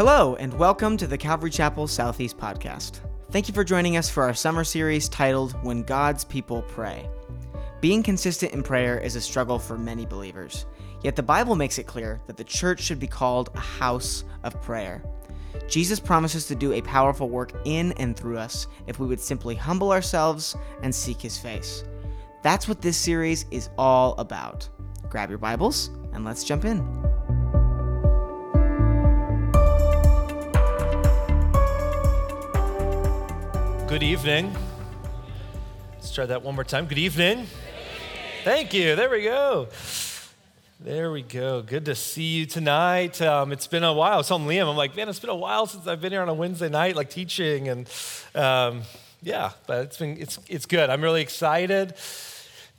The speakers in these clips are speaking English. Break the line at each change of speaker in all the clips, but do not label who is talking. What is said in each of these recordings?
Hello, and welcome to the Calvary Chapel Southeast podcast. Thank you for joining us for our summer series titled When God's People Pray. Being consistent in prayer is a struggle for many believers, yet the Bible makes it clear that the church should be called a house of prayer. Jesus promises to do a powerful work in and through us if we would simply humble ourselves and seek his face. That's what this series is all about. Grab your Bibles and let's jump in.
Good evening. Let's try that one more time. Good evening. Thank you. There we go. There we go. Good to see you tonight. Um, it's been a while. I was telling Liam, I'm like, man, it's been a while since I've been here on a Wednesday night, like teaching, and um, yeah, but it's been it's it's good. I'm really excited.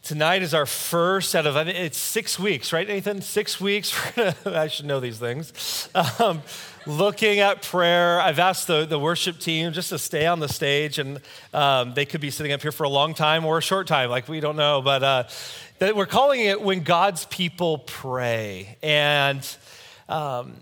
Tonight is our first out of it's six weeks, right, Nathan? Six weeks. I should know these things. Um, looking at prayer. I've asked the, the worship team just to stay on the stage, and um, they could be sitting up here for a long time or a short time, like we don't know. But uh, that we're calling it When God's People Pray. And um,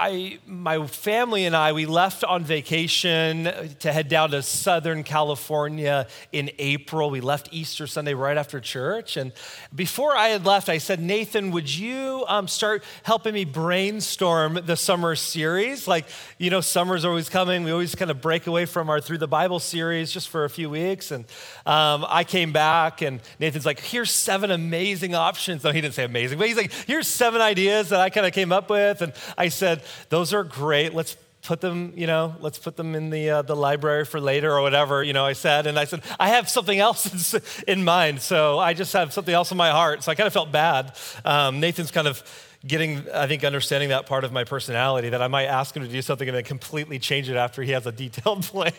I, my family and I, we left on vacation to head down to Southern California in April. We left Easter Sunday right after church. And before I had left, I said, Nathan, would you um, start helping me brainstorm the summer series? Like, you know, summer's always coming. We always kind of break away from our Through the Bible series just for a few weeks. And um, I came back, and Nathan's like, here's seven amazing options. No, he didn't say amazing, but he's like, here's seven ideas that I kind of came up with. And I said, those are great. Let's put them, you know, let's put them in the, uh, the library for later or whatever, you know, I said. And I said, I have something else in mind. So I just have something else in my heart. So I kind of felt bad. Um, Nathan's kind of getting, I think, understanding that part of my personality that I might ask him to do something and then completely change it after he has a detailed plan.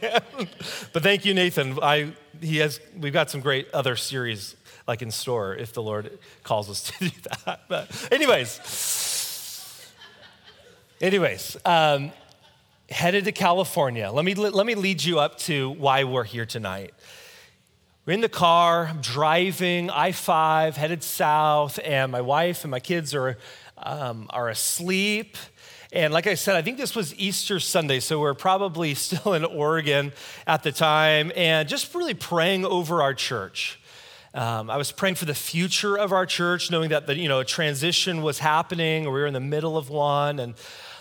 but thank you, Nathan. I, he has, we've got some great other series like in store if the Lord calls us to do that. But anyways, Anyways, um, headed to California. Let me, let me lead you up to why we're here tonight. We're in the car, driving I 5, headed south, and my wife and my kids are, um, are asleep. And like I said, I think this was Easter Sunday, so we're probably still in Oregon at the time, and just really praying over our church. Um, I was praying for the future of our church, knowing that the, you know, a transition was happening, or we were in the middle of one, and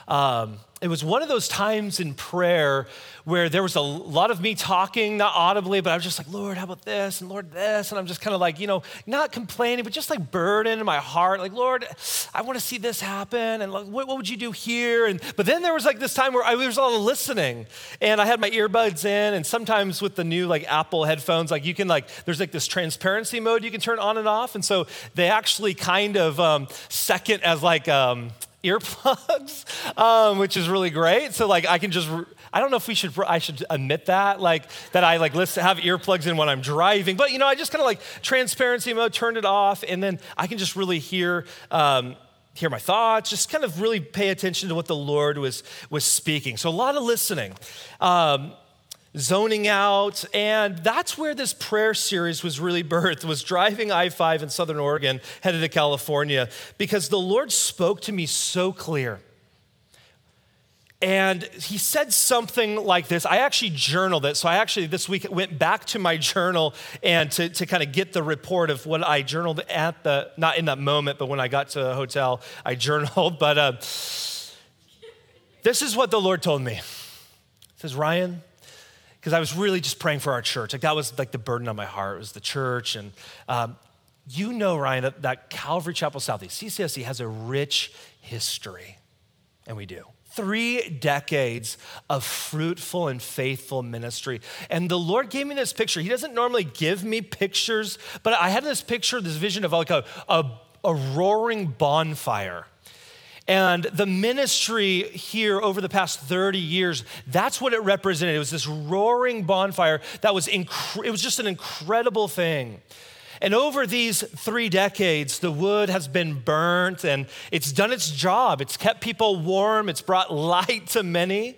um, it was one of those times in prayer where there was a lot of me talking, not audibly, but I was just like, Lord, how about this? And Lord, this. And I'm just kind of like, you know, not complaining, but just like burden in my heart. Like, Lord, I want to see this happen. And like, what, what, would you do here? And but then there was like this time where I was all listening and I had my earbuds in. And sometimes with the new like Apple headphones, like you can like, there's like this transparency mode you can turn on and off. And so they actually kind of um, second as like, um, earplugs, um, which is really great. So like I can just, I don't know if we should, I should admit that, like that I like listen, have earplugs in when I'm driving. But you know, I just kind of like transparency mode, turned it off, and then I can just really hear. Um, hear my thoughts, just kind of really pay attention to what the Lord was, was speaking. So, a lot of listening. Um, zoning out and that's where this prayer series was really birthed was driving i-5 in southern oregon headed to california because the lord spoke to me so clear and he said something like this. I actually journaled it. So I actually this week went back to my journal and to, to kind of get the report of what I journaled at the, not in that moment, but when I got to the hotel, I journaled. But uh, this is what the Lord told me. He says, Ryan, because I was really just praying for our church. Like that was like the burden on my heart it was the church. And um, you know, Ryan, that, that Calvary Chapel Southeast, CCSC has a rich history, and we do three decades of fruitful and faithful ministry. And the Lord gave me this picture. He doesn't normally give me pictures, but I had this picture, this vision of like a, a, a roaring bonfire. And the ministry here over the past 30 years, that's what it represented. It was this roaring bonfire that was, inc- it was just an incredible thing. And over these three decades, the wood has been burnt and it's done its job. It's kept people warm, it's brought light to many.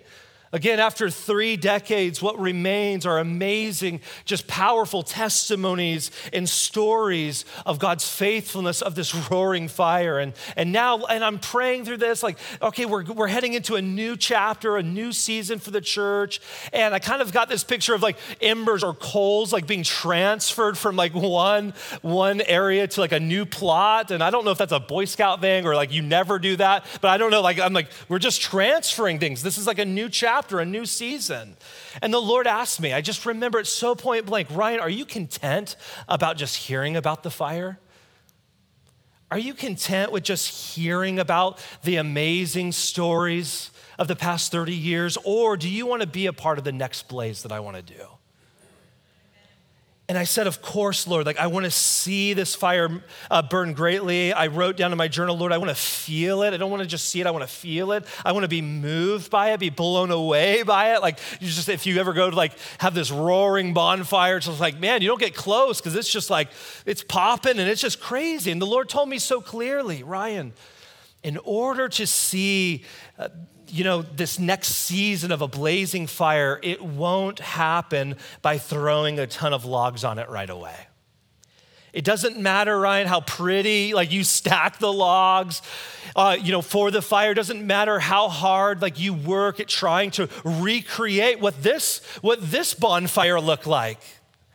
Again, after three decades, what remains are amazing, just powerful testimonies and stories of God's faithfulness of this roaring fire. And, and now, and I'm praying through this, like, okay, we're, we're heading into a new chapter, a new season for the church. And I kind of got this picture of like embers or coals, like being transferred from like one, one area to like a new plot. And I don't know if that's a Boy Scout thing or like you never do that, but I don't know. Like, I'm like, we're just transferring things. This is like a new chapter chapter, a new season. And the Lord asked me, I just remember it so point blank Ryan, are you content about just hearing about the fire? Are you content with just hearing about the amazing stories of the past 30 years? Or do you want to be a part of the next blaze that I want to do? And I said, Of course, Lord, like I want to see this fire uh, burn greatly. I wrote down in my journal, Lord, I want to feel it. I don't want to just see it, I want to feel it. I want to be moved by it, be blown away by it. Like, you just, if you ever go to like have this roaring bonfire, it's just like, man, you don't get close because it's just like, it's popping and it's just crazy. And the Lord told me so clearly, Ryan, in order to see uh, you know, this next season of a blazing fire, it won't happen by throwing a ton of logs on it right away. It doesn't matter, Ryan, how pretty, like you stack the logs, uh, you know, for the fire. It doesn't matter how hard, like you work at trying to recreate what this, what this bonfire looked like.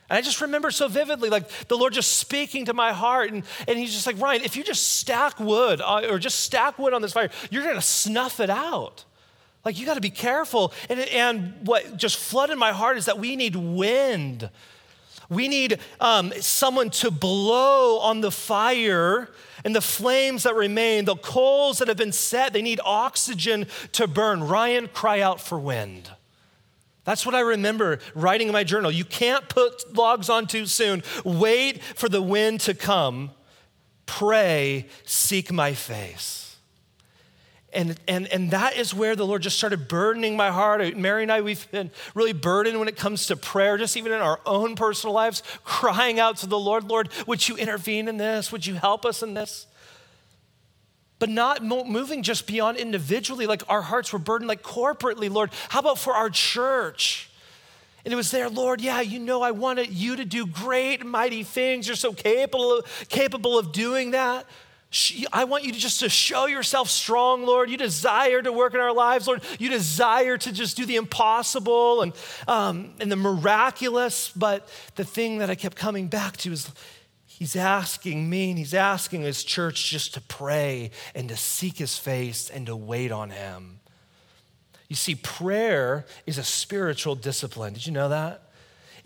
And I just remember so vividly, like the Lord just speaking to my heart. And, and He's just like, Ryan, if you just stack wood uh, or just stack wood on this fire, you're going to snuff it out. Like, you got to be careful. And, and what just flooded my heart is that we need wind. We need um, someone to blow on the fire and the flames that remain, the coals that have been set. They need oxygen to burn. Ryan, cry out for wind. That's what I remember writing in my journal. You can't put logs on too soon. Wait for the wind to come. Pray, seek my face. And, and, and that is where the Lord just started burdening my heart. Mary and I, we've been really burdened when it comes to prayer, just even in our own personal lives, crying out to the Lord, Lord, would you intervene in this? Would you help us in this? But not moving just beyond individually, like our hearts were burdened, like corporately, Lord. How about for our church? And it was there, Lord, yeah, you know, I wanted you to do great, mighty things. You're so capable capable of doing that. I want you to just to show yourself strong, Lord. You desire to work in our lives, Lord. You desire to just do the impossible and, um, and the miraculous. But the thing that I kept coming back to is he's asking me and he's asking his church just to pray and to seek his face and to wait on him. You see, prayer is a spiritual discipline. Did you know that?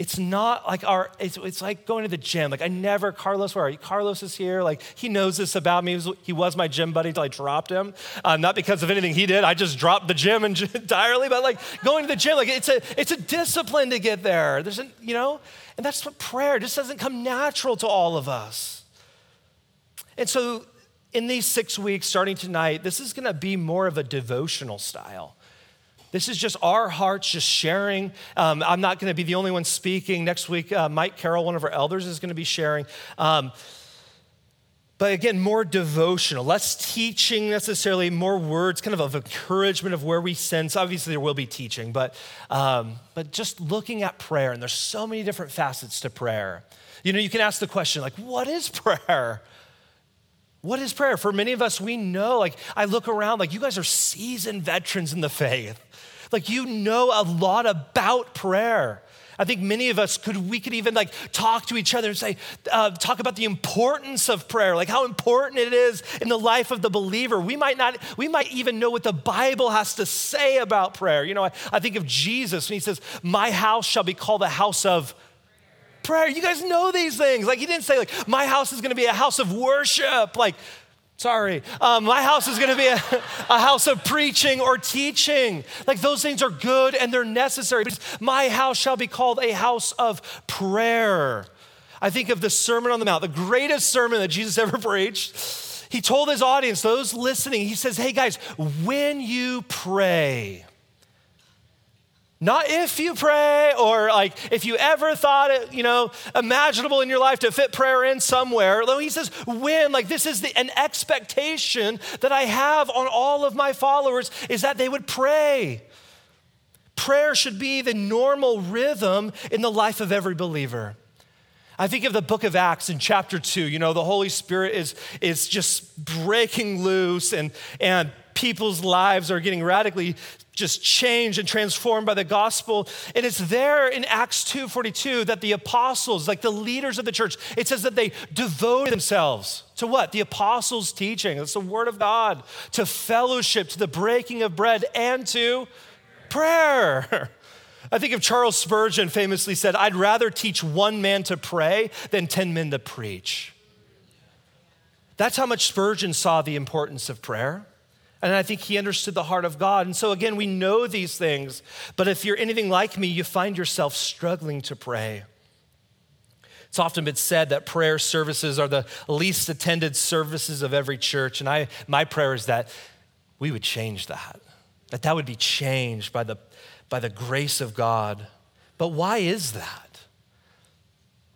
It's not like our, it's, it's like going to the gym. Like I never, Carlos, where are you? Carlos is here. Like he knows this about me. He was, he was my gym buddy until I dropped him. Uh, not because of anything he did. I just dropped the gym entirely. But like going to the gym, like it's a, it's a discipline to get there. There's, a, you know, and that's what prayer just doesn't come natural to all of us. And so in these six weeks, starting tonight, this is going to be more of a devotional style. This is just our hearts just sharing. Um, I'm not going to be the only one speaking. Next week, uh, Mike Carroll, one of our elders, is going to be sharing. Um, but again, more devotional, less teaching necessarily, more words, kind of of encouragement of where we sense. Obviously, there will be teaching, but, um, but just looking at prayer. And there's so many different facets to prayer. You know, you can ask the question, like, what is prayer? What is prayer? For many of us, we know, like, I look around, like, you guys are seasoned veterans in the faith. Like you know a lot about prayer. I think many of us could, we could even like talk to each other and say, uh, talk about the importance of prayer, like how important it is in the life of the believer. We might not, we might even know what the Bible has to say about prayer. You know, I, I think of Jesus when he says, My house shall be called a house of prayer. You guys know these things. Like he didn't say, like, my house is gonna be a house of worship. Like, Sorry. Um, my house is going to be a, a, house of preaching or teaching. Like those things are good and they're necessary. But my house shall be called a house of prayer. I think of the Sermon on the Mount, the greatest sermon that Jesus ever preached. He told his audience, those listening, he says, Hey guys, when you pray, not if you pray or like if you ever thought it, you know, imaginable in your life to fit prayer in somewhere. No, he says, when, like this is the, an expectation that I have on all of my followers is that they would pray. prayer should be the normal rhythm in the life of every believer. I think of the book of Acts in chapter two. You know, the Holy Spirit is, is just breaking loose, and, and people's lives are getting radically just changed and transformed by the gospel. And it's there in Acts 2:42 that the apostles, like the leaders of the church, it says that they devoted themselves to what? The apostles' teaching. That's the word of God, to fellowship, to the breaking of bread, and to prayer. I think of Charles Spurgeon famously said, I'd rather teach one man to pray than 10 men to preach. That's how much Spurgeon saw the importance of prayer. And I think he understood the heart of God. And so, again, we know these things, but if you're anything like me, you find yourself struggling to pray. It's often been said that prayer services are the least attended services of every church. And I, my prayer is that we would change that, that that would be changed by the, by the grace of God. But why is that?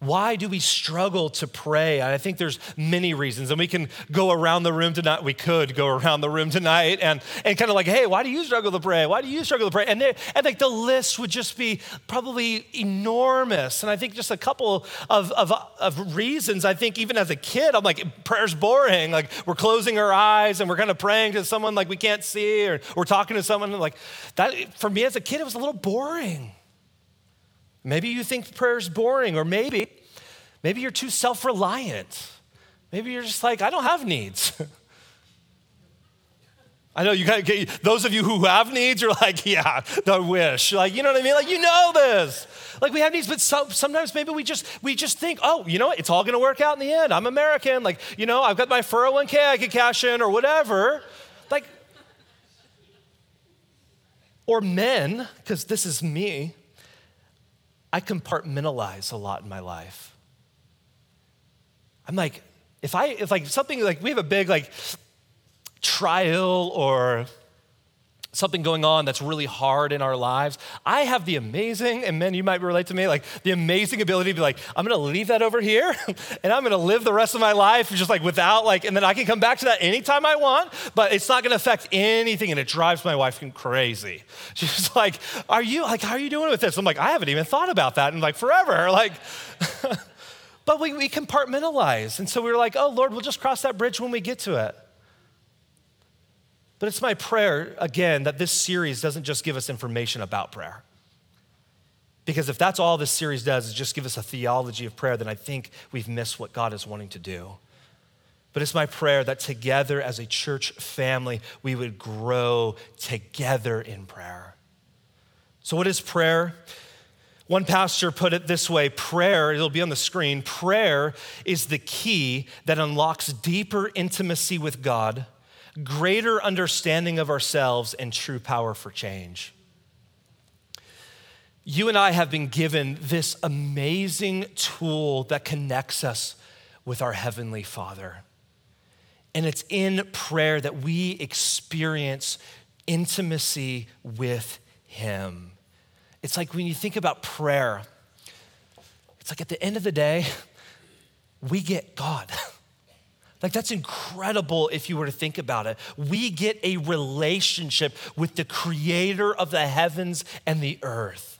Why do we struggle to pray? I think there's many reasons, and we can go around the room tonight. We could go around the room tonight and, and kind of like, hey, why do you struggle to pray? Why do you struggle to pray? And, there, and like the list would just be probably enormous. And I think just a couple of, of, of reasons. I think even as a kid, I'm like, prayer's boring. Like we're closing our eyes and we're kind of praying to someone like we can't see, or we're talking to someone like that. For me as a kid, it was a little boring. Maybe you think prayer's boring, or maybe, maybe you're too self reliant. Maybe you're just like, I don't have needs. I know you got get, those of you who have needs are like, yeah, the wish. Like, you know what I mean? Like, you know this. Like, we have needs, but so, sometimes maybe we just we just think, oh, you know what? It's all going to work out in the end. I'm American. Like, you know, I've got my 401k I can cash in or whatever. Like, or men, because this is me. I compartmentalize a lot in my life. I'm like, if I, if like something like we have a big like trial or something going on that's really hard in our lives, I have the amazing, and men, you might relate to me, like the amazing ability to be like, I'm gonna leave that over here and I'm gonna live the rest of my life just like without like, and then I can come back to that anytime I want, but it's not gonna affect anything. And it drives my wife crazy. She's like, Are you, like, how are you doing with this? I'm like, I haven't even thought about that in like forever. Like, but we, we compartmentalize. And so we were like, Oh Lord, we'll just cross that bridge when we get to it. But it's my prayer, again, that this series doesn't just give us information about prayer. Because if that's all this series does, is just give us a theology of prayer, then I think we've missed what God is wanting to do. But it's my prayer that together as a church family, we would grow together in prayer. So, what is prayer? One pastor put it this way prayer, it'll be on the screen, prayer is the key that unlocks deeper intimacy with God greater understanding of ourselves, and true power for change. You and I have been given this amazing tool that connects us with our Heavenly Father. And it's in prayer that we experience intimacy with Him. It's like when you think about prayer, it's like at the end of the day, we get God. Like, that's incredible if you were to think about it. We get a relationship with the creator of the heavens and the earth.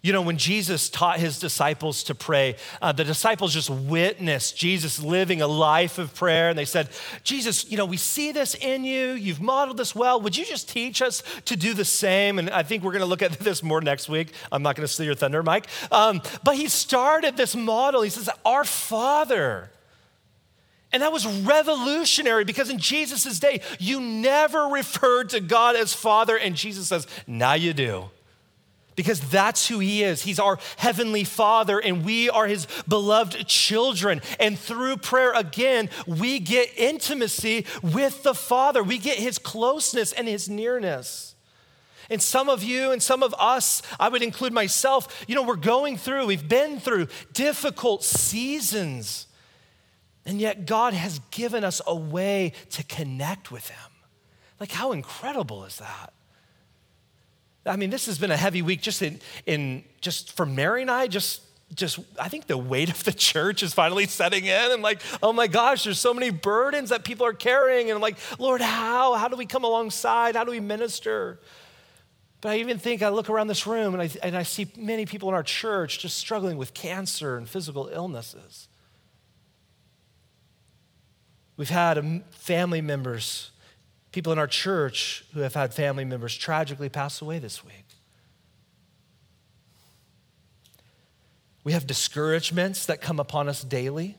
You know, when Jesus taught his disciples to pray, uh, the disciples just witnessed Jesus living a life of prayer. And they said, Jesus, you know, we see this in you. You've modeled this well. Would you just teach us to do the same? And I think we're going to look at this more next week. I'm not going to steal your thunder, Mike. Um, but he started this model. He says, Our Father. And that was revolutionary because in Jesus' day, you never referred to God as Father, and Jesus says, Now you do. Because that's who He is. He's our Heavenly Father, and we are His beloved children. And through prayer, again, we get intimacy with the Father. We get His closeness and His nearness. And some of you and some of us, I would include myself, you know, we're going through, we've been through difficult seasons. And yet, God has given us a way to connect with Him. Like, how incredible is that? I mean, this has been a heavy week just in, in just for Mary and I, just just I think the weight of the church is finally setting in and like, oh my gosh, there's so many burdens that people are carrying. And like, Lord, how? How do we come alongside? How do we minister? But I even think I look around this room and I, and I see many people in our church just struggling with cancer and physical illnesses. We've had family members, people in our church who have had family members tragically pass away this week. We have discouragements that come upon us daily.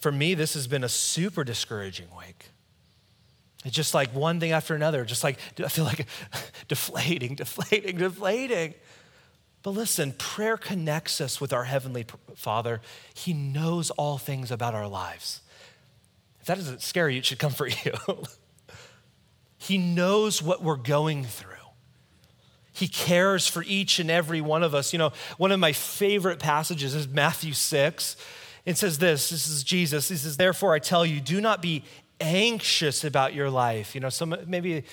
For me, this has been a super discouraging week. It's just like one thing after another, just like I feel like deflating, deflating, deflating. But listen, prayer connects us with our Heavenly Father. He knows all things about our lives. If that doesn't scare you, it should come for you. he knows what we're going through. He cares for each and every one of us. You know, one of my favorite passages is Matthew 6. It says this this is Jesus. He says, Therefore, I tell you, do not be anxious about your life. You know, some maybe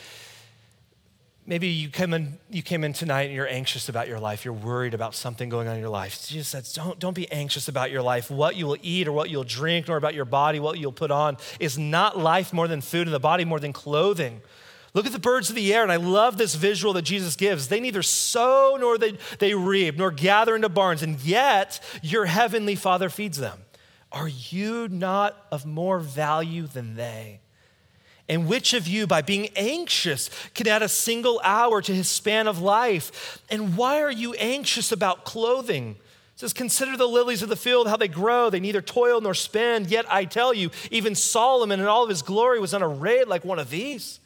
maybe you came in you came in tonight and you're anxious about your life. You're worried about something going on in your life. Jesus says, don't, don't be anxious about your life. What you will eat or what you'll drink, nor about your body, what you'll put on, is not life more than food and the body more than clothing. Look at the birds of the air, and I love this visual that Jesus gives. They neither sow nor they, they reap, nor gather into barns, and yet your heavenly Father feeds them. Are you not of more value than they? And which of you, by being anxious, can add a single hour to his span of life? And why are you anxious about clothing? It says, Consider the lilies of the field, how they grow. They neither toil nor spin. Yet I tell you, even Solomon in all of his glory was unarrayed like one of these.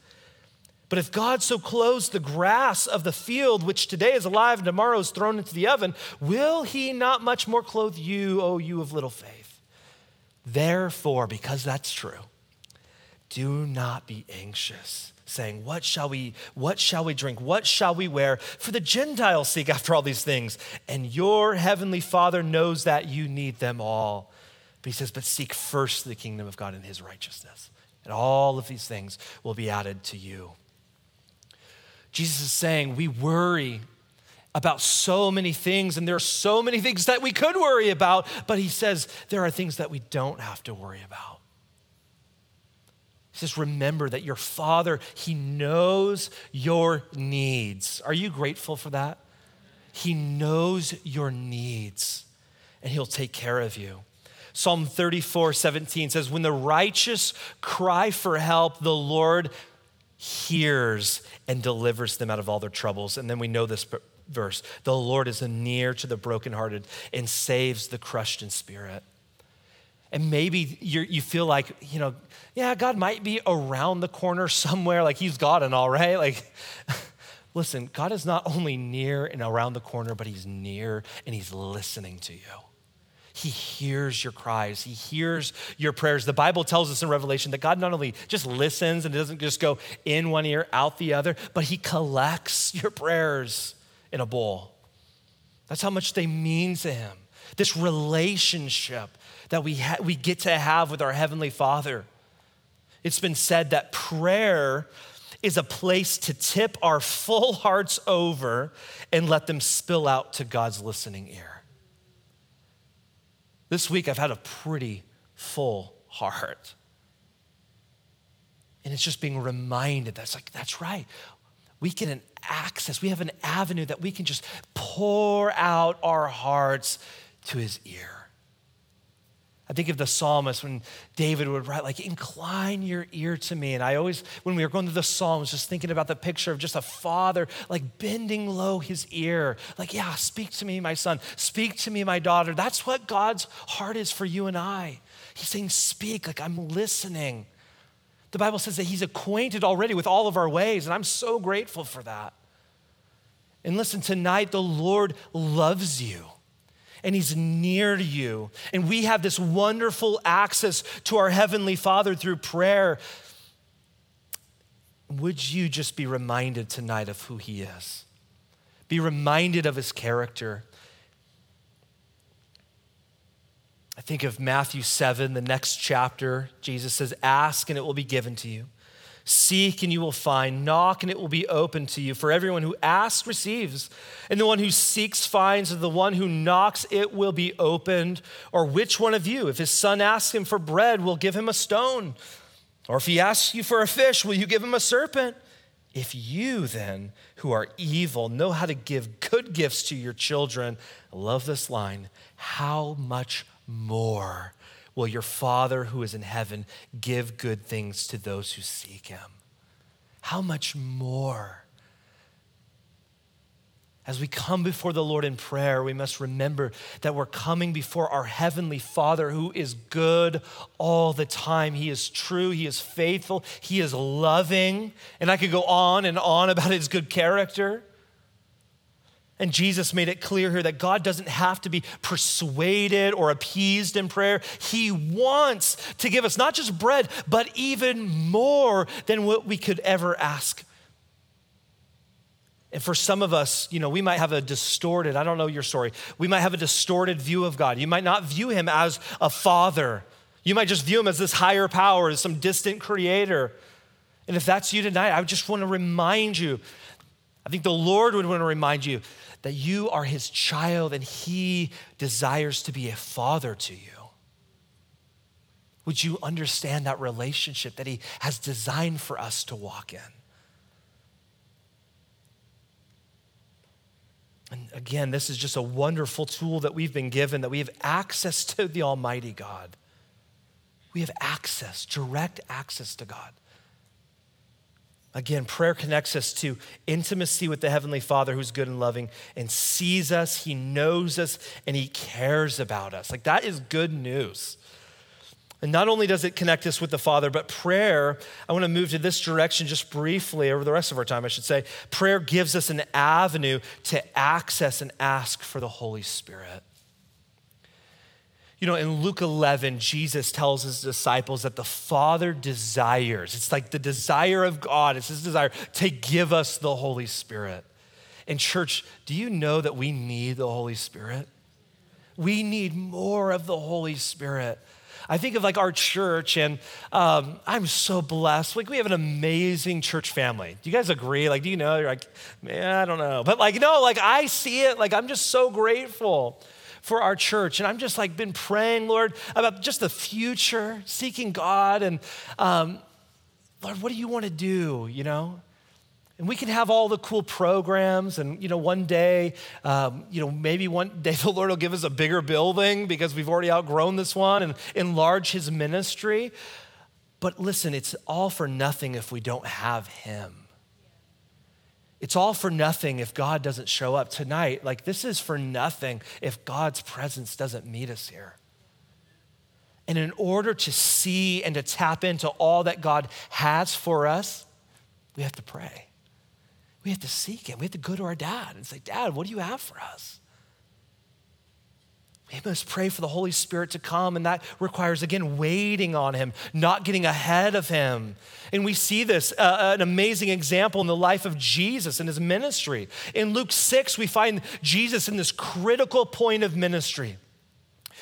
But if God so clothes the grass of the field, which today is alive and tomorrow is thrown into the oven, will he not much more clothe you, O you of little faith? Therefore, because that's true, do not be anxious, saying, What shall we, what shall we drink? What shall we wear? For the Gentiles seek after all these things, and your heavenly Father knows that you need them all. But he says, But seek first the kingdom of God and his righteousness, and all of these things will be added to you. Jesus is saying, We worry about so many things, and there are so many things that we could worry about, but he says there are things that we don't have to worry about. Says, Remember that your Father, He knows your needs. Are you grateful for that? He knows your needs, and He'll take care of you. Psalm 34 17 says, When the righteous cry for help, the Lord hears and delivers them out of all their troubles. And then we know this verse The Lord is near to the brokenhearted and saves the crushed in spirit. And maybe you feel like, you know, yeah, God might be around the corner somewhere, like he's God and all, right? Like, listen, God is not only near and around the corner, but he's near and he's listening to you. He hears your cries. He hears your prayers. The Bible tells us in Revelation that God not only just listens and doesn't just go in one ear, out the other, but He collects your prayers in a bowl. That's how much they mean to him. This relationship that we, ha- we get to have with our Heavenly Father. It's been said that prayer is a place to tip our full hearts over and let them spill out to God's listening ear. This week, I've had a pretty full heart. And it's just being reminded that's like, that's right we get an access, we have an avenue that we can just pour out our hearts to his ear. I think of the psalmist when David would write, like, incline your ear to me. And I always, when we were going through the psalms, just thinking about the picture of just a father, like bending low his ear. Like, yeah, speak to me, my son. Speak to me, my daughter. That's what God's heart is for you and I. He's saying, speak, like, I'm listening. The Bible says that He's acquainted already with all of our ways, and I'm so grateful for that. And listen, tonight the Lord loves you and He's near to you. And we have this wonderful access to our Heavenly Father through prayer. Would you just be reminded tonight of who He is? Be reminded of His character. I think of Matthew 7, the next chapter. Jesus says, Ask and it will be given to you. Seek and you will find. Knock and it will be open to you. For everyone who asks receives, and the one who seeks finds, and the one who knocks it will be opened. Or which one of you, if his son asks him for bread, will give him a stone? Or if he asks you for a fish, will you give him a serpent? If you then, who are evil, know how to give good gifts to your children, I love this line, how much more will your Father who is in heaven give good things to those who seek him? How much more? As we come before the Lord in prayer, we must remember that we're coming before our Heavenly Father who is good all the time. He is true, He is faithful, He is loving. And I could go on and on about His good character. And Jesus made it clear here that God doesn't have to be persuaded or appeased in prayer. He wants to give us not just bread, but even more than what we could ever ask and for some of us, you know, we might have a distorted, I don't know your story, we might have a distorted view of God. You might not view him as a father. You might just view him as this higher power, as some distant creator. And if that's you tonight, I just want to remind you, I think the Lord would want to remind you that you are his child and he desires to be a father to you. Would you understand that relationship that he has designed for us to walk in? And again, this is just a wonderful tool that we've been given that we have access to the Almighty God. We have access, direct access to God. Again, prayer connects us to intimacy with the Heavenly Father who's good and loving and sees us, He knows us, and He cares about us. Like, that is good news. And not only does it connect us with the Father, but prayer, I want to move to this direction just briefly over the rest of our time, I should say. Prayer gives us an avenue to access and ask for the Holy Spirit. You know, in Luke 11, Jesus tells his disciples that the Father desires, it's like the desire of God, it's his desire to give us the Holy Spirit. And, church, do you know that we need the Holy Spirit? We need more of the Holy Spirit. I think of like our church, and um, I'm so blessed. Like, we have an amazing church family. Do you guys agree? Like, do you know? You're like, man, I don't know. But like, no, like, I see it. Like, I'm just so grateful for our church. And I'm just like been praying, Lord, about just the future, seeking God. And um, Lord, what do you want to do? You know? And we can have all the cool programs, and you know, one day, um, you know, maybe one day the Lord will give us a bigger building because we've already outgrown this one and enlarge His ministry. But listen, it's all for nothing if we don't have Him. It's all for nothing if God doesn't show up tonight. Like, this is for nothing if God's presence doesn't meet us here. And in order to see and to tap into all that God has for us, we have to pray. We have to seek Him. We have to go to our dad and say, Dad, what do you have for us? We must pray for the Holy Spirit to come, and that requires, again, waiting on Him, not getting ahead of Him. And we see this, uh, an amazing example in the life of Jesus and His ministry. In Luke 6, we find Jesus in this critical point of ministry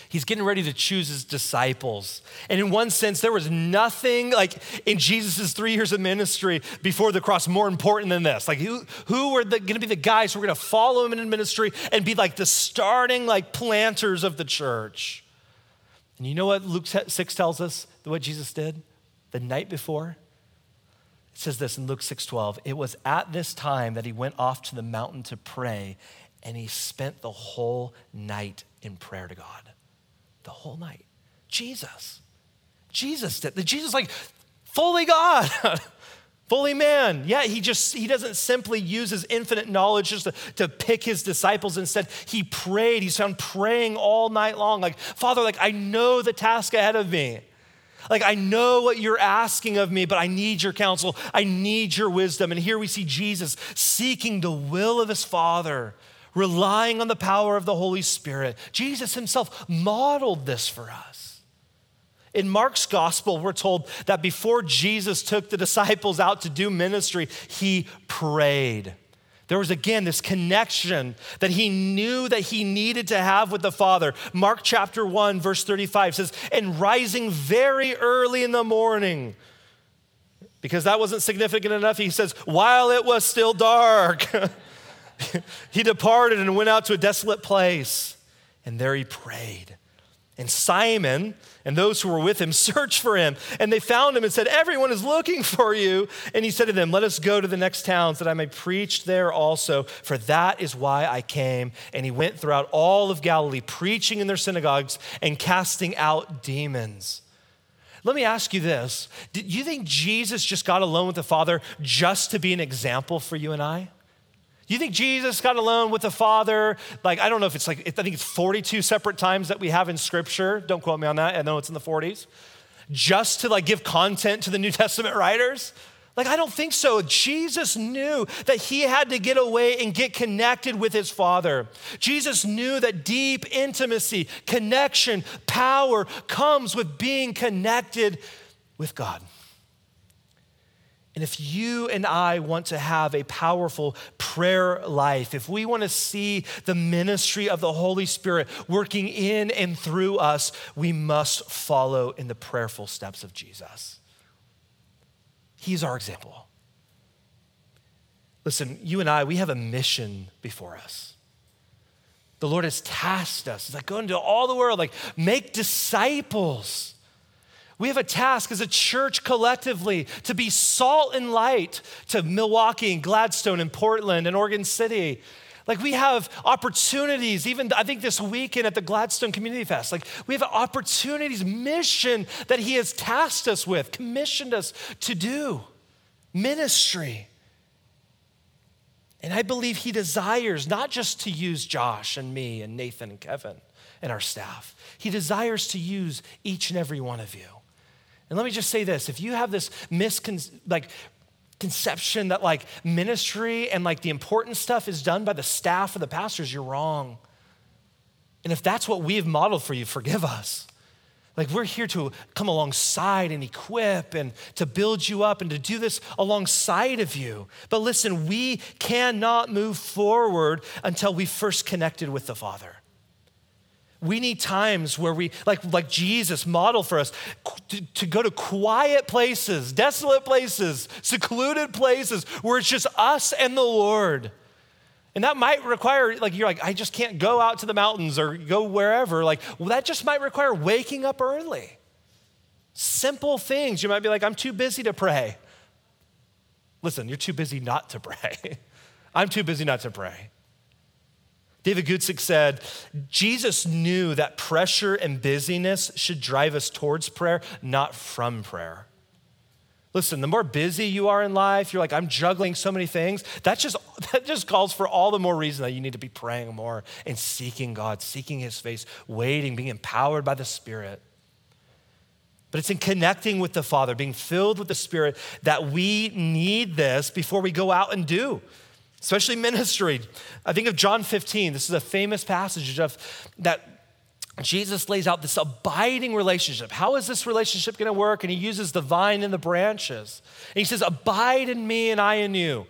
he's getting ready to choose his disciples. And in one sense, there was nothing like in Jesus' three years of ministry before the cross more important than this. Like, who, who were going to be the guys who were going to follow him in ministry and be like the starting, like, planters of the church? And you know what Luke 6 tells us what Jesus did the night before? It says this in Luke 6:12. It was at this time that he went off to the mountain to pray, and he spent the whole night in prayer to God the whole night. Jesus. Jesus did. the Jesus, like, fully God. fully man. Yeah, he just, he doesn't simply use his infinite knowledge just to, to pick his disciples. Instead, he prayed. He's found praying all night long. Like, Father, like, I know the task ahead of me. Like, I know what you're asking of me, but I need your counsel. I need your wisdom. And here we see Jesus seeking the will of his Father relying on the power of the Holy Spirit. Jesus himself modeled this for us. In Mark's gospel, we're told that before Jesus took the disciples out to do ministry, he prayed. There was again this connection that he knew that he needed to have with the Father. Mark chapter 1, verse 35 says, And rising very early in the morning, because that wasn't significant enough, he says, While it was still dark. he departed and went out to a desolate place, and there he prayed. And Simon and those who were with him searched for him. And they found him and said, Everyone is looking for you. And he said to them, Let us go to the next towns that I may preach there also, for that is why I came. And he went throughout all of Galilee, preaching in their synagogues and casting out demons. Let me ask you this Do you think Jesus just got alone with the Father just to be an example for you and I? You think Jesus got alone with the Father? Like, I don't know if it's like, I think it's 42 separate times that we have in Scripture. Don't quote me on that. I know it's in the 40s. Just to like give content to the New Testament writers? Like, I don't think so. Jesus knew that he had to get away and get connected with his Father. Jesus knew that deep intimacy, connection, power comes with being connected with God. And if you and I want to have a powerful prayer life, if we want to see the ministry of the Holy Spirit working in and through us, we must follow in the prayerful steps of Jesus. He's our example. Listen, you and I, we have a mission before us. The Lord has tasked us. It's like go into all the world, like make disciples. We have a task as a church collectively to be salt and light to Milwaukie and Gladstone and Portland and Oregon City. Like we have opportunities, even I think this weekend at the Gladstone Community Fest, like we have opportunities, mission that He has tasked us with, commissioned us to do, ministry. And I believe He desires not just to use Josh and me and Nathan and Kevin and our staff, He desires to use each and every one of you. And let me just say this if you have this misconception, like, conception that like ministry and like the important stuff is done by the staff or the pastors, you're wrong. And if that's what we have modeled for you, forgive us. Like we're here to come alongside and equip and to build you up and to do this alongside of you. But listen, we cannot move forward until we first connected with the Father. We need times where we, like, like Jesus modeled for us, to, to, go to quiet places, desolate places, secluded places where it's just us and the Lord. And that might require, like, you're like, I just can't go out to the mountains or go wherever. Like, well, that just might require waking up early. Simple things. You might be like, I'm too busy to pray. Listen, you're too busy not to pray. I'm too busy not to pray. David Guzik said, Jesus knew that pressure and busyness should drive us towards prayer, not from prayer. Listen, the more busy you are in life, you're like, I'm juggling so many things. That just, that just calls for all the more reason that you need to be praying more and seeking God, seeking His face, waiting, being empowered by the Spirit. But it's in connecting with the Father, being filled with the Spirit, that we need this before we go out and do especially ministry. I think of John 15. This is a famous passage of that Jesus lays out this abiding relationship. How is this relationship going to work? And he uses the vine and the branches. And he says, Abide in me and I in you.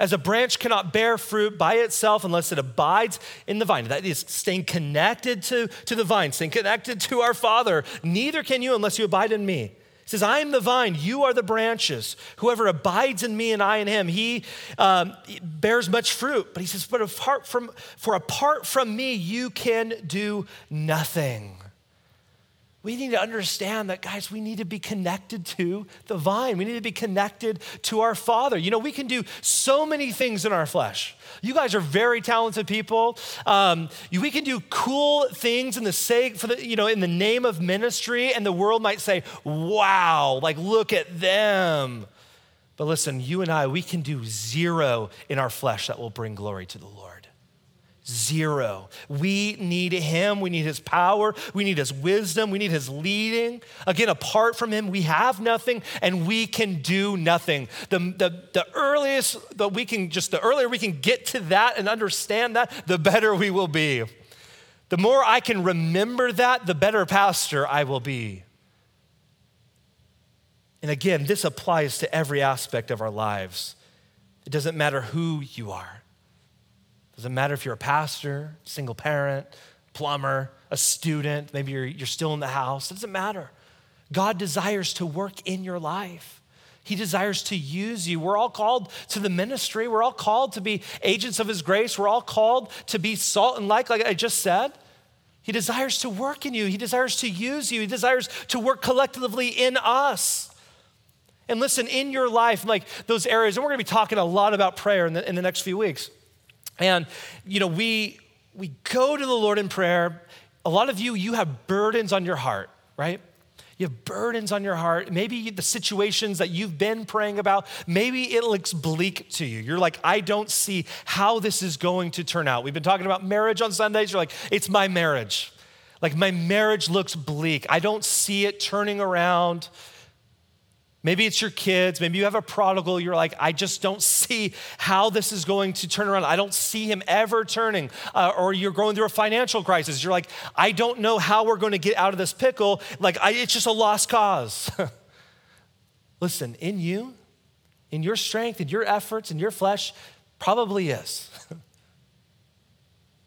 As a branch cannot bear fruit by itself unless it abides in the vine. That is staying connected to, to the vine, staying connected to our Father. Neither can you unless you abide in me. He says, I am the vine, you are the branches. Whoever abides in me and I in him, he um, bears much fruit. But he says, but apart from, for apart from me, you can do nothing. We need to understand that, guys, we need to be connected to the vine. We need to be connected to our Father. You know, we can do so many things in our flesh. You guys are very talented people. Um, we can do cool things in the sake for the, you know, in the name of ministry, and the world might say, "Wow, like look at them." But listen, you and I, we can do zero in our flesh that will bring glory to the Lord. Zero. We need Him. We need His power. We need His wisdom. We need His leading. Again, apart from Him, we have nothing and we can do nothing. The, the, the earliest that we can, just the earlier we can get to that and understand that, the better we will be. The more I can remember that, the better pastor I will be. And again, this applies to every aspect of our lives. It doesn't matter who you are. Doesn't matter if you're a pastor, single parent, plumber, a student, maybe you're, you're still in the house. It doesn't matter. God desires to work in your life. He desires to use you. We're all called to the ministry. We're all called to be agents of His grace. We're all called to be salt and light, like I just said. He desires to work in you. He desires to use you. He desires to work collectively in us. And listen, in your life, like those areas, and we're going to be talking a lot about prayer in the, in the next few weeks. And, you know, we, we go to the Lord in prayer. A lot of you, you have burdens on your heart, right? You have burdens on your heart. Maybe the situations that you've been praying about, maybe it looks bleak to you. You're like, I don't see how this is going to turn out. We've been talking about marriage on Sundays. You're like, it's my marriage. Like, my marriage looks bleak. I don't see it turning around. Maybe it's your kids. Maybe you have a prodigal. You're like, I just don't see how this is going to turn around. I don't see him ever turning. Uh, or you're going through a financial crisis. You're like, I don't know how we're going to get out of this pickle. Like, I, it's just a lost cause. Listen, in you, in your strength, in your efforts, in your flesh, probably is.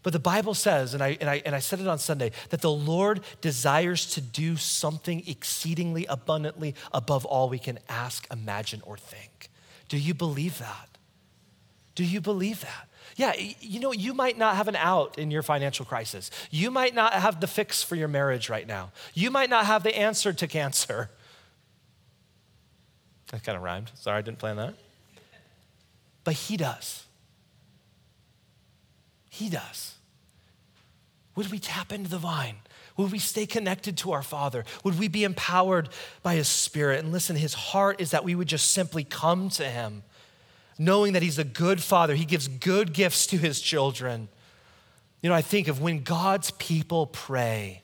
But the Bible says, and I, and, I, and I said it on Sunday, that the Lord desires to do something exceedingly abundantly above all we can ask, imagine, or think. Do you believe that? Do you believe that? Yeah, you know, you might not have an out in your financial crisis. You might not have the fix for your marriage right now. You might not have the answer to cancer. That kind of rhymed. Sorry, I didn't plan that. But He does. He does. Would we tap into the vine? Would we stay connected to our Father? Would we be empowered by His Spirit? And listen, His heart is that we would just simply come to Him, knowing that He's a good Father. He gives good gifts to His children. You know, I think of when God's people pray,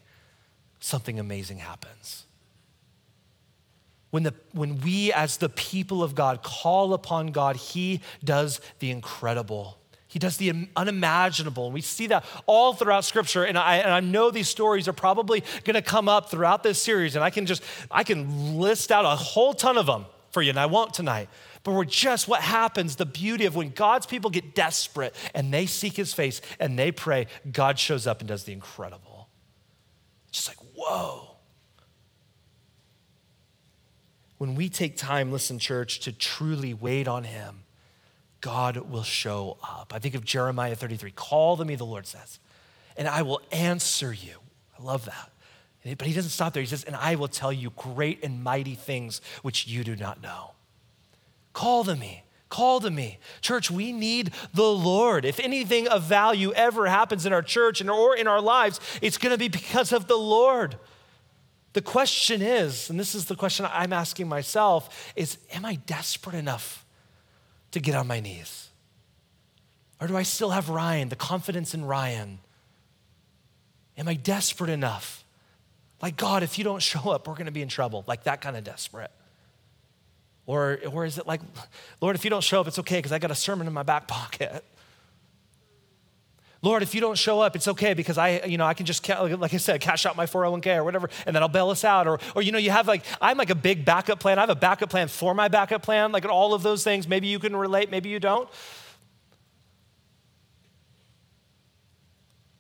something amazing happens. When, the, when we, as the people of God, call upon God, He does the incredible. He does the unimaginable. And we see that all throughout scripture. And I, and I know these stories are probably going to come up throughout this series. And I can just, I can list out a whole ton of them for you. And I won't tonight. But we're just what happens, the beauty of when God's people get desperate and they seek his face and they pray, God shows up and does the incredible. Just like, whoa. When we take time, listen, church, to truly wait on him, God will show up. I think of Jeremiah 33 call to me, the Lord says, and I will answer you. I love that. But he doesn't stop there. He says, and I will tell you great and mighty things which you do not know. Call to me. Call to me. Church, we need the Lord. If anything of value ever happens in our church and, or in our lives, it's going to be because of the Lord. The question is, and this is the question I'm asking myself, is am I desperate enough to get on my knees? Or do I still have Ryan, the confidence in Ryan? Am I desperate enough? Like, God, if you don't show up, we're going to be in trouble. Like that kind of desperate. Or, or is it like, Lord, if you don't show up, it's okay because I got a sermon in my back pocket. Lord, if you don't show up, it's okay because I, you know, I can just, like I said, cash out my 401k or whatever, and then I'll bail us out. Or, or you know, you have like, I'm like a big backup plan. I have a backup plan for my backup plan, like all of those things. Maybe you can relate, maybe you don't.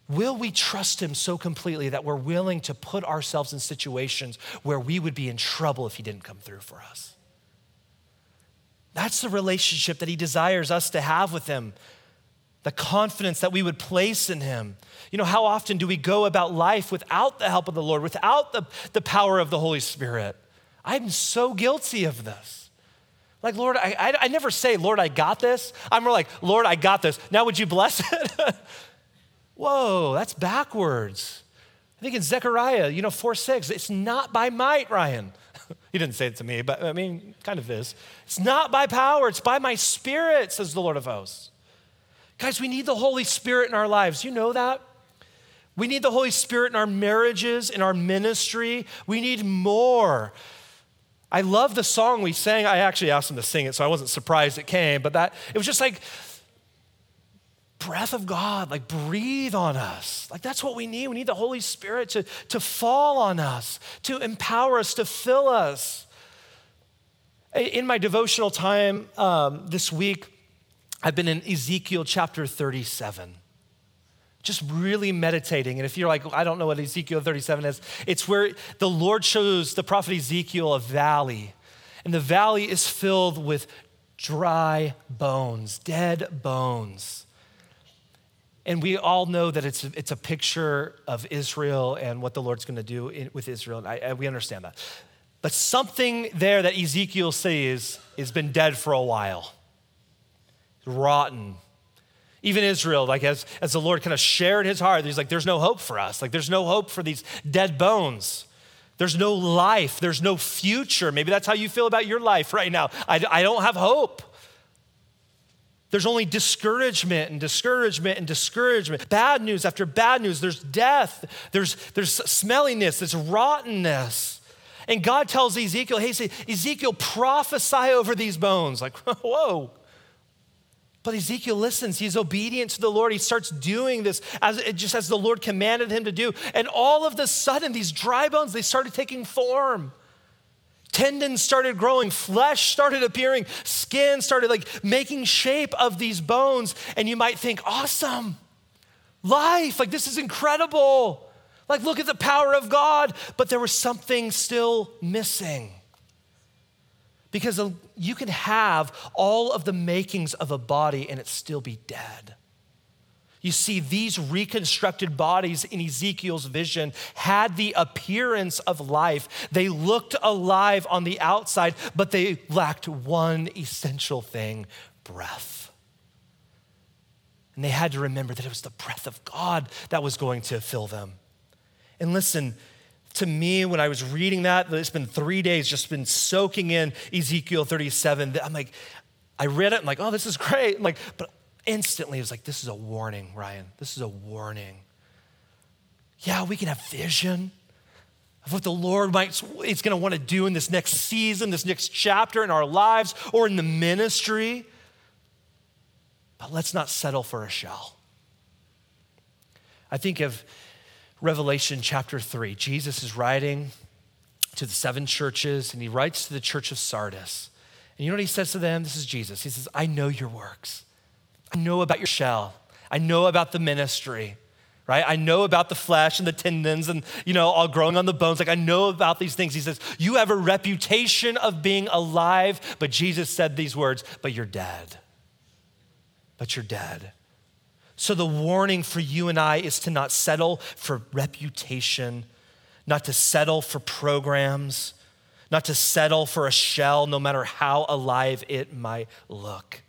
Will we trust him so completely that we're willing to put ourselves in situations where we would be in trouble if he didn't come through for us? That's the relationship that he desires us to have with him the confidence that we would place in him. You know, how often do we go about life without the help of the Lord, without the, the power of the Holy Spirit? I'm so guilty of this. Like, Lord, I, I, I never say, Lord, I got this. I'm more like, Lord, I got this. Now, would you bless it? Whoa, that's backwards. I think in Zechariah, you know, 4 6, it's not by might, Ryan. he didn't say it to me, but I mean, kind of is. It's not by power, it's by my spirit, says the Lord of hosts. Guys, we need the Holy Spirit in our lives. You know that? We need the Holy Spirit in our marriages, in our ministry. We need more. I love the song we sang. I actually asked them to sing it, so I wasn't surprised it came, but that it was just like breath of God, like breathe on us. Like that's what we need. We need the Holy Spirit to, to fall on us, to empower us, to fill us. In my devotional time um, this week, I've been in Ezekiel chapter 37 just really meditating. And if you're like, I don't know what Ezekiel 37 is, it's where the Lord shows the prophet Ezekiel a valley. And the valley is filled with dry bones, dead bones. And we all know that it's it's a picture of Israel and what the Lord's going to do in, with Israel. And I, I, we understand that. But something there that Ezekiel sees has been dead for a while, rotten. Even Israel, like as, as the Lord kind of shared his heart, he's like, there's no hope for us. Like, there's no hope for these dead bones. There's no life. There's no future. Maybe that's how you feel about your life right now. I, I don't have hope. There's only discouragement and discouragement and discouragement. Bad news after bad news. There's death. There's, there's smelliness. There's rottenness. And God tells Ezekiel, hey, Ezekiel, prophesy over these bones. Like, whoa. But Ezekiel listens. He's obedient to the Lord. He starts doing this as just as the Lord commanded him to do. And all of the sudden, these dry bones, they started taking form. Tendons started growing, flesh started appearing, skin started like making shape of these bones. And you might think, awesome, life, like this is incredible. Like, look at the power of God. But there was something still missing. Because you can have all of the makings of a body and it still be dead. You see, these reconstructed bodies in Ezekiel's vision had the appearance of life. They looked alive on the outside, but they lacked one essential thing breath. And they had to remember that it was the breath of God that was going to fill them. And listen, to me, when I was reading that, it's been three days, just been soaking in Ezekiel 37. I'm like, I read it, I'm like, oh, this is great. I'm like, but instantly it was like, this is a warning, Ryan. This is a warning. Yeah, we can have vision of what the Lord might is going to want to do in this next season, this next chapter in our lives or in the ministry. But let's not settle for a shell. I think of Revelation chapter 3. Jesus is writing to the seven churches, and he writes to the church of Sardis. And you know what he says to them? This is Jesus. He says, I know your works. I know about your shell. I know about the ministry, right? I know about the flesh and the tendons and, you know, all growing on the bones. Like, I know about these things. He says, You have a reputation of being alive, but Jesus said these words, but you're dead. But you're dead. So, the warning for you and I is to not settle for reputation, not to settle for programs, not to settle for a shell, no matter how alive it might look.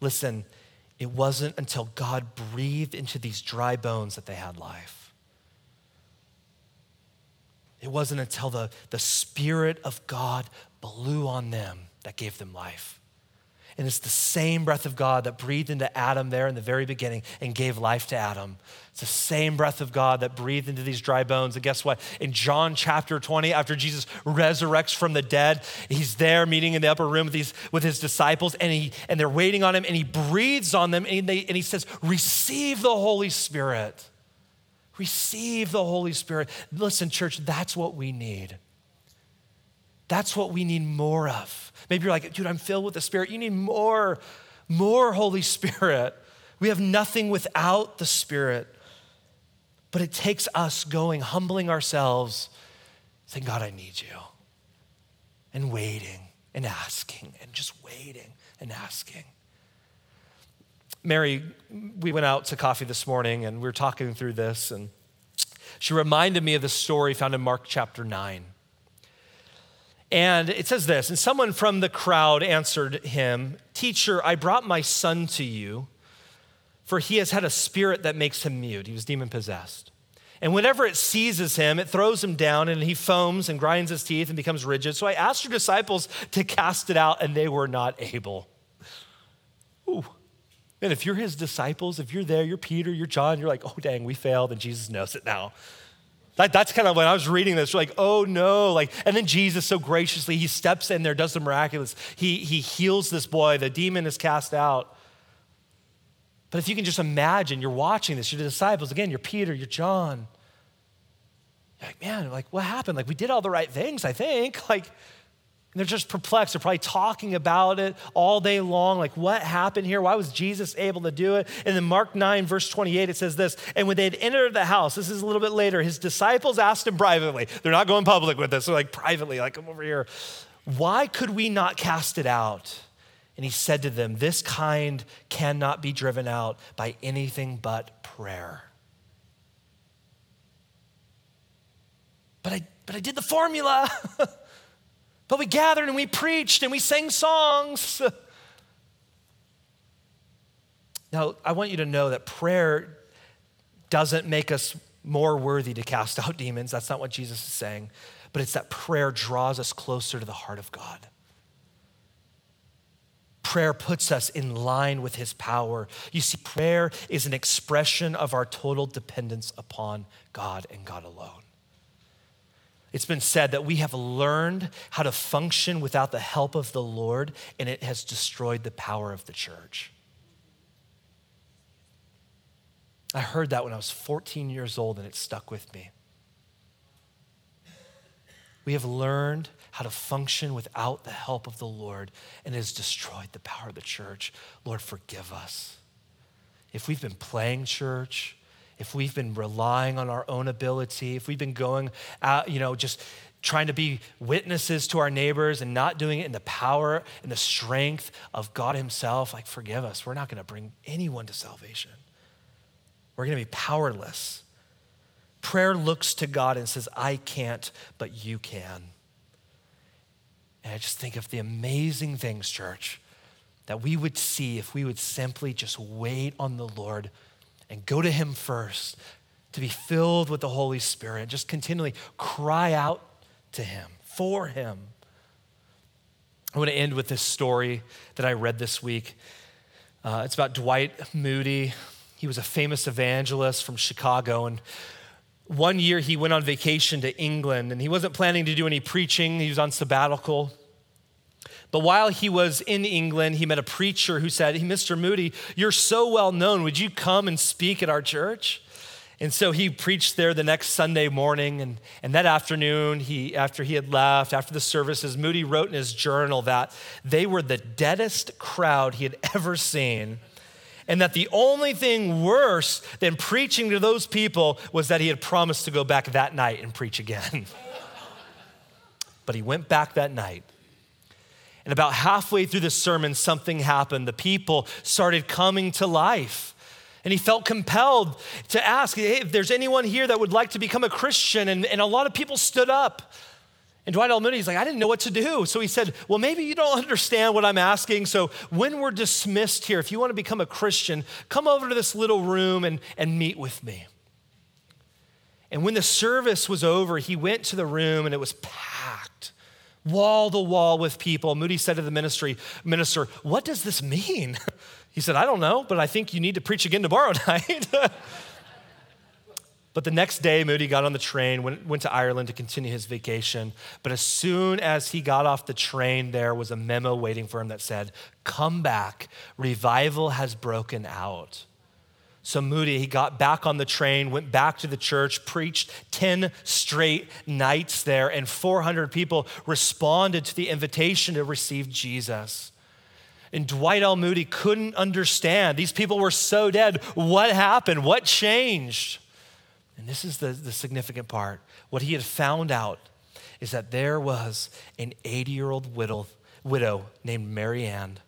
Listen, it wasn't until God breathed into these dry bones that they had life. It wasn't until the, the Spirit of God blew on them that gave them life. And it's the same breath of God that breathed into Adam there in the very beginning and gave life to Adam. It's the same breath of God that breathed into these dry bones. And guess what? In John chapter 20, after Jesus resurrects from the dead, he's there meeting in the upper room with, these, with his disciples, and, he, and they're waiting on him, and he breathes on them, and, they, and he says, Receive the Holy Spirit. Receive the Holy Spirit. Listen, church, that's what we need. That's what we need more of. Maybe you're like, dude, I'm filled with the Spirit. You need more, more Holy Spirit. We have nothing without the Spirit. But it takes us going, humbling ourselves, saying, God, I need you. And waiting and asking and just waiting and asking. Mary, we went out to coffee this morning and we were talking through this, and she reminded me of the story found in Mark chapter 9. And it says this And someone from the crowd answered him, Teacher, I brought my son to you, for he has had a spirit that makes him mute. He was demon possessed. And whenever it seizes him, it throws him down and he foams and grinds his teeth and becomes rigid. So I asked your disciples to cast it out, and they were not able. Ooh. And if you're his disciples, if you're there, you're Peter, you're John, you're like, oh, dang, we failed, and Jesus knows it now. That, that's kind of when I was reading this, like, oh no. Like, and then Jesus so graciously, he steps in there, does the miraculous. He, he heals this boy. The demon is cast out. But if you can just imagine, you're watching this, you're the disciples, again, you're Peter, you're John. You're like, man, like, what happened? Like, we did all the right things, I think. Like, and they're just perplexed. They're probably talking about it all day long. Like, what happened here? Why was Jesus able to do it? And then Mark 9, verse 28, it says this And when they had entered the house, this is a little bit later, his disciples asked him privately. They're not going public with this. They're like, privately, like, come over here. Why could we not cast it out? And he said to them, This kind cannot be driven out by anything but prayer. But I, but I did the formula. but we gathered and we preached and we sang songs. now, I want you to know that prayer doesn't make us more worthy to cast out demons. That's not what Jesus is saying. But it's that prayer draws us closer to the heart of God. Prayer puts us in line with his power. You see, prayer is an expression of our total dependence upon God and God alone. It's been said that we have learned how to function without the help of the Lord, and it has destroyed the power of the church. I heard that when I was 14 years old, and it stuck with me. We have learned how to function without the help of the Lord, and it has destroyed the power of the church. Lord, forgive us. If we've been playing church, if we've been relying on our own ability, if we've been going out, you know, just trying to be witnesses to our neighbors and not doing it in the power and the strength of God Himself, like, forgive us. We're not going to bring anyone to salvation. We're going to be powerless. Prayer looks to God and says, I can't, but you can. And I just think of the amazing things, church, that we would see if we would simply just wait on the Lord and go to Him first, to be filled with the Holy Spirit, just continually cry out to Him, for Him. I want to end with this story that I read this week. Uh, it's about Dwight Moody. He was a famous evangelist from Chicago. And one year he went on vacation to England and he wasn't planning to do any preaching, he was on sabbatical. But while he was in England, he met a preacher who said, Hey, Mr. Moody, you're so well known. Would you come and speak at our church? And so he preached there the next Sunday morning. And, and that afternoon, he, after he had left, after the services, Moody wrote in his journal that they were the deadest crowd he had ever seen and that the only thing worse than preaching to those people was that he had promised to go back that night and preach again. but he went back that night. And about halfway through the sermon, something happened. The people started coming to life. And he felt compelled to ask hey, if there's anyone here that would like to become a Christian. And, and a lot of people stood up. And Dwight L. Moody's like, I didn't know what to do. So he said, Well, maybe you don't understand what I'm asking. So when we're dismissed here, if you want to become a Christian, come over to this little room and, and meet with me. And when the service was over, he went to the room and it was packed, wall to wall with people. Moody said to the ministry, minister, What does this mean? He said, I don't know, but I think you need to preach again tomorrow night. But the next day, Moody got on the train, went, went to Ireland to continue his vacation. But as soon as he got off the train, there was a memo waiting for him that said, Come back, revival has broken out. So Moody, he got back on the train, went back to the church, preached 10 straight nights there, and 400 people responded to the invitation to receive Jesus. And Dwight L. Moody couldn't understand. These people were so dead. What happened? What changed? And this is the, the significant part. What he had found out is that there was an 80 year old widow, widow named Mary Ann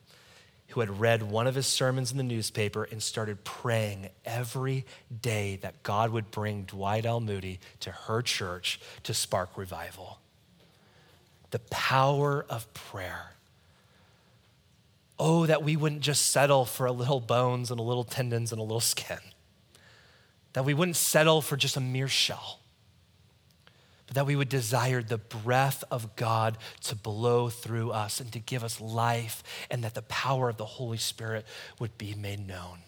who had read one of his sermons in the newspaper and started praying every day that God would bring Dwight L. Moody to her church to spark revival. The power of prayer. Oh, that we wouldn't just settle for a little bones and a little tendons and a little skin that we wouldn't settle for just a mere shell, but that we would desire the breath of God to blow through us and to give us life, and that the power of the Holy Spirit would be made known.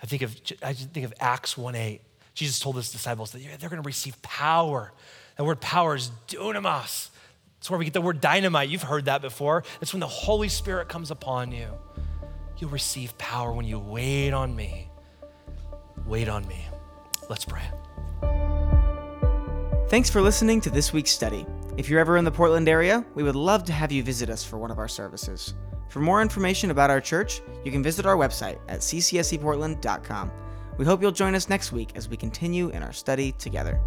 I think of, I think of Acts 1 8. Jesus told his disciples that they're going to receive power. That word power is dunamis. That's where we get the word dynamite. You've heard that before. It's when the Holy Spirit comes upon you. You'll receive power when you wait on me. Wait on me. Let's pray.
Thanks for listening to this week's study. If you're ever in the Portland area, we would love to have you visit us for one of our services. For more information about our church, you can visit our website at ccseportland.com. We hope you'll join us next week as we continue in our study together.